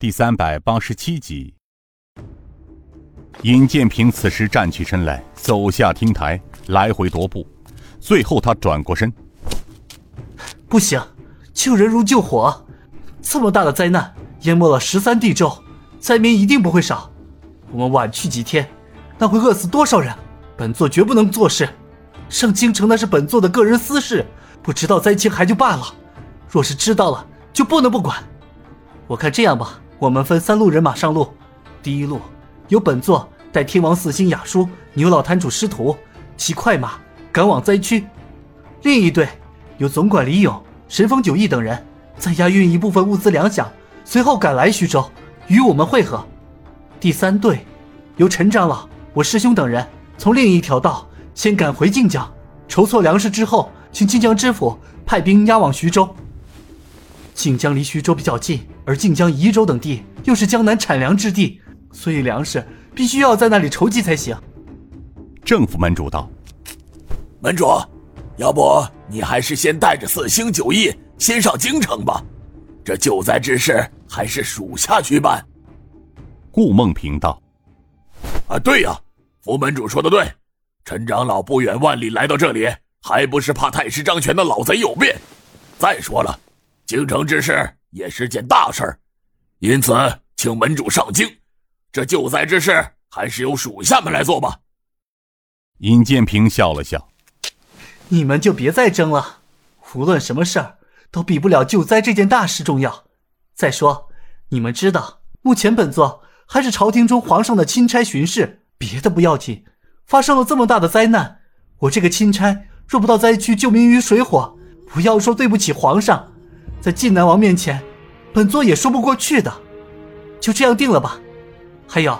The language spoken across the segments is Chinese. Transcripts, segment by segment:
第三百八十七集，尹建平此时站起身来，走下厅台，来回踱步，最后他转过身。不行，救人如救火，这么大的灾难淹没了十三地州，灾民一定不会少。我们晚去几天，那会饿死多少人？本座绝不能坐视。上京城那是本座的个人私事，不知道灾情还就罢了，若是知道了，就不能不管。我看这样吧。我们分三路人马上路，第一路由本座带天王四星雅叔、牛老坛主师徒骑快马赶往灾区；另一队由总管李勇、神风九翼等人再押运一部分物资粮饷，随后赶来徐州与我们会合；第三队由陈长老、我师兄等人从另一条道先赶回晋江，筹措粮食之后，请晋江知府派兵押往徐州。晋江离徐州比较近，而晋江、宜州等地又是江南产粮之地，所以粮食必须要在那里筹集才行。政府门主道：“门主，要不你还是先带着四星九翼先上京城吧，这救灾之事还是属下去办。”顾梦平道：“啊，对呀，福门主说的对，陈长老不远万里来到这里，还不是怕太师张权的老贼有变？再说了。”京城之事也是件大事儿，因此请门主上京。这救灾之事还是由属下们来做吧。尹建平笑了笑：“你们就别再争了，无论什么事儿都比不了救灾这件大事重要。再说，你们知道，目前本座还是朝廷中皇上的钦差巡视，别的不要紧，发生了这么大的灾难，我这个钦差若不到灾区救民于水火，不要说对不起皇上。”在晋南王面前，本座也说不过去的，就这样定了吧。还有，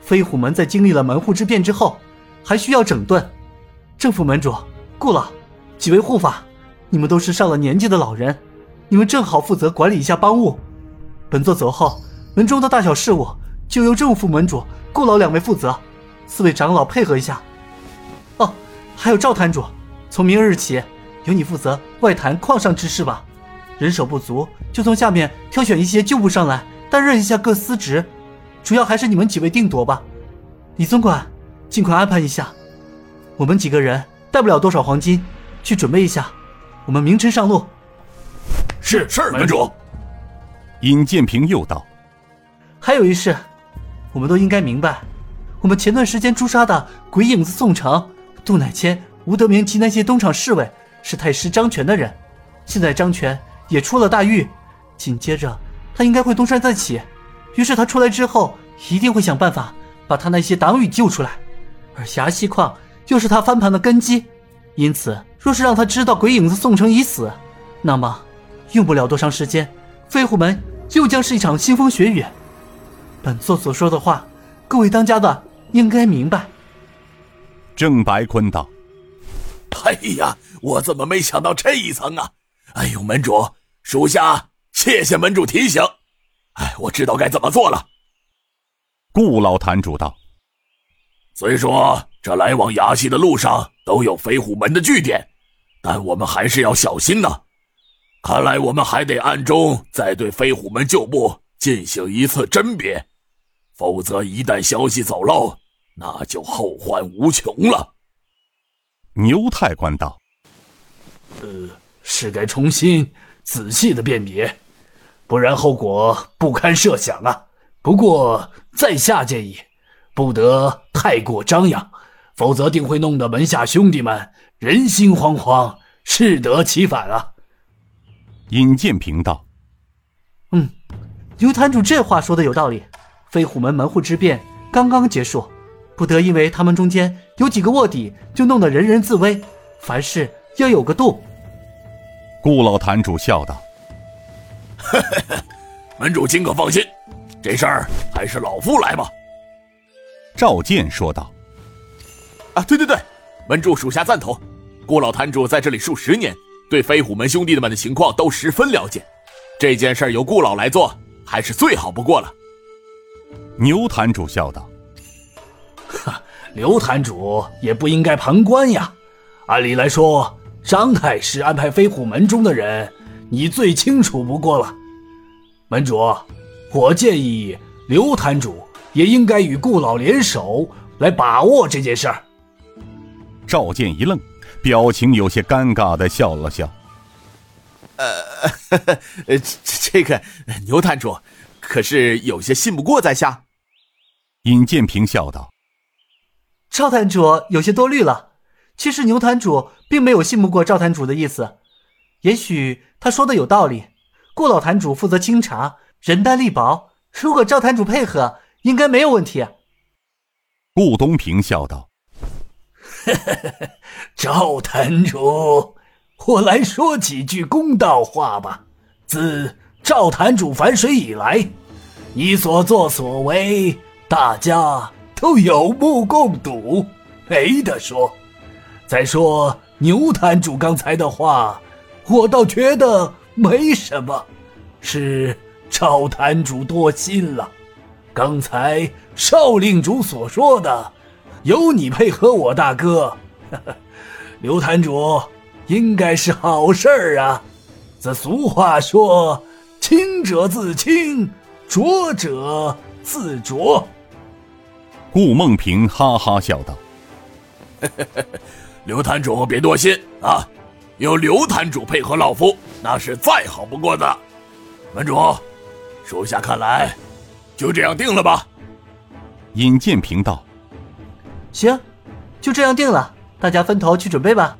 飞虎门在经历了门户之变之后，还需要整顿。正副门主顾老，几位护法，你们都是上了年纪的老人，你们正好负责管理一下帮务。本座走后，门中的大小事务就由正副门主顾老两位负责，四位长老配合一下。哦，还有赵坛主，从明日起，由你负责外坛矿上之事吧。人手不足，就从下面挑选一些旧部上来担任一下各司职，主要还是你们几位定夺吧。李总管，尽快安排一下。我们几个人带不了多少黄金，去准备一下。我们明晨上路。是是，门主。尹建平又道：“还有一事，我们都应该明白。我们前段时间诛杀的鬼影子宋城、杜乃谦、吴德明及那些东厂侍卫，是太师张权的人。现在张权。”也出了大狱，紧接着他应该会东山再起，于是他出来之后一定会想办法把他那些党羽救出来，而峡西矿又是他翻盘的根基，因此若是让他知道鬼影子宋城已死，那么用不了多长时间，飞虎门又将是一场腥风血雨。本座所说的话，各位当家的应该明白。郑白坤道：“哎呀，我怎么没想到这一层啊！哎呦，门主。”属下谢谢门主提醒，哎，我知道该怎么做了。顾老坛主道：“虽说这来往崖西的路上都有飞虎门的据点，但我们还是要小心呐。看来我们还得暗中再对飞虎门旧部进行一次甄别，否则一旦消息走漏，那就后患无穷了。”牛太官道：“呃，是该重新。”仔细的辨别，不然后果不堪设想啊！不过在下建议，不得太过张扬，否则定会弄得门下兄弟们人心惶惶，适得其反啊！尹建平道：“嗯，牛坛主这话说的有道理。飞虎门门户之变刚刚结束，不得因为他们中间有几个卧底，就弄得人人自危。凡事要有个度。”顾老坛主笑道：“门主尽可放心，这事儿还是老夫来吧。”赵健说道：“啊，对对对，门主属下赞同。顾老坛主在这里数十年，对飞虎门兄弟们的情况都十分了解。这件事由顾老来做，还是最好不过了。”牛坛主笑道：“哈，刘坛主也不应该旁观呀。按理来说。”张太师安排飞虎门中的人，你最清楚不过了。门主，我建议刘坛主也应该与顾老联手来把握这件事儿。赵健一愣，表情有些尴尬的笑了笑。呃，这个牛坛主可是有些信不过在下。尹建平笑道：“赵坛主有些多虑了。其实牛坛主并没有信不过赵坛主的意思，也许他说的有道理。顾老坛主负责清查，人单力薄，如果赵坛主配合，应该没有问题。”顾东平笑道：“ 赵坛主，我来说几句公道话吧。自赵坛主反水以来，你所作所为……”大家都有目共睹，没得说。再说牛坛主刚才的话，我倒觉得没什么，是赵坛主多心了。刚才少令主所说的，有你配合我大哥，刘坛主应该是好事儿啊。这俗话说：“清者自清，浊者自浊。”顾梦萍哈哈笑道：“ 刘坛主别多心啊，有刘坛主配合老夫，那是再好不过的。门主，属下看来，就这样定了吧。”尹建平道：“行，就这样定了，大家分头去准备吧。”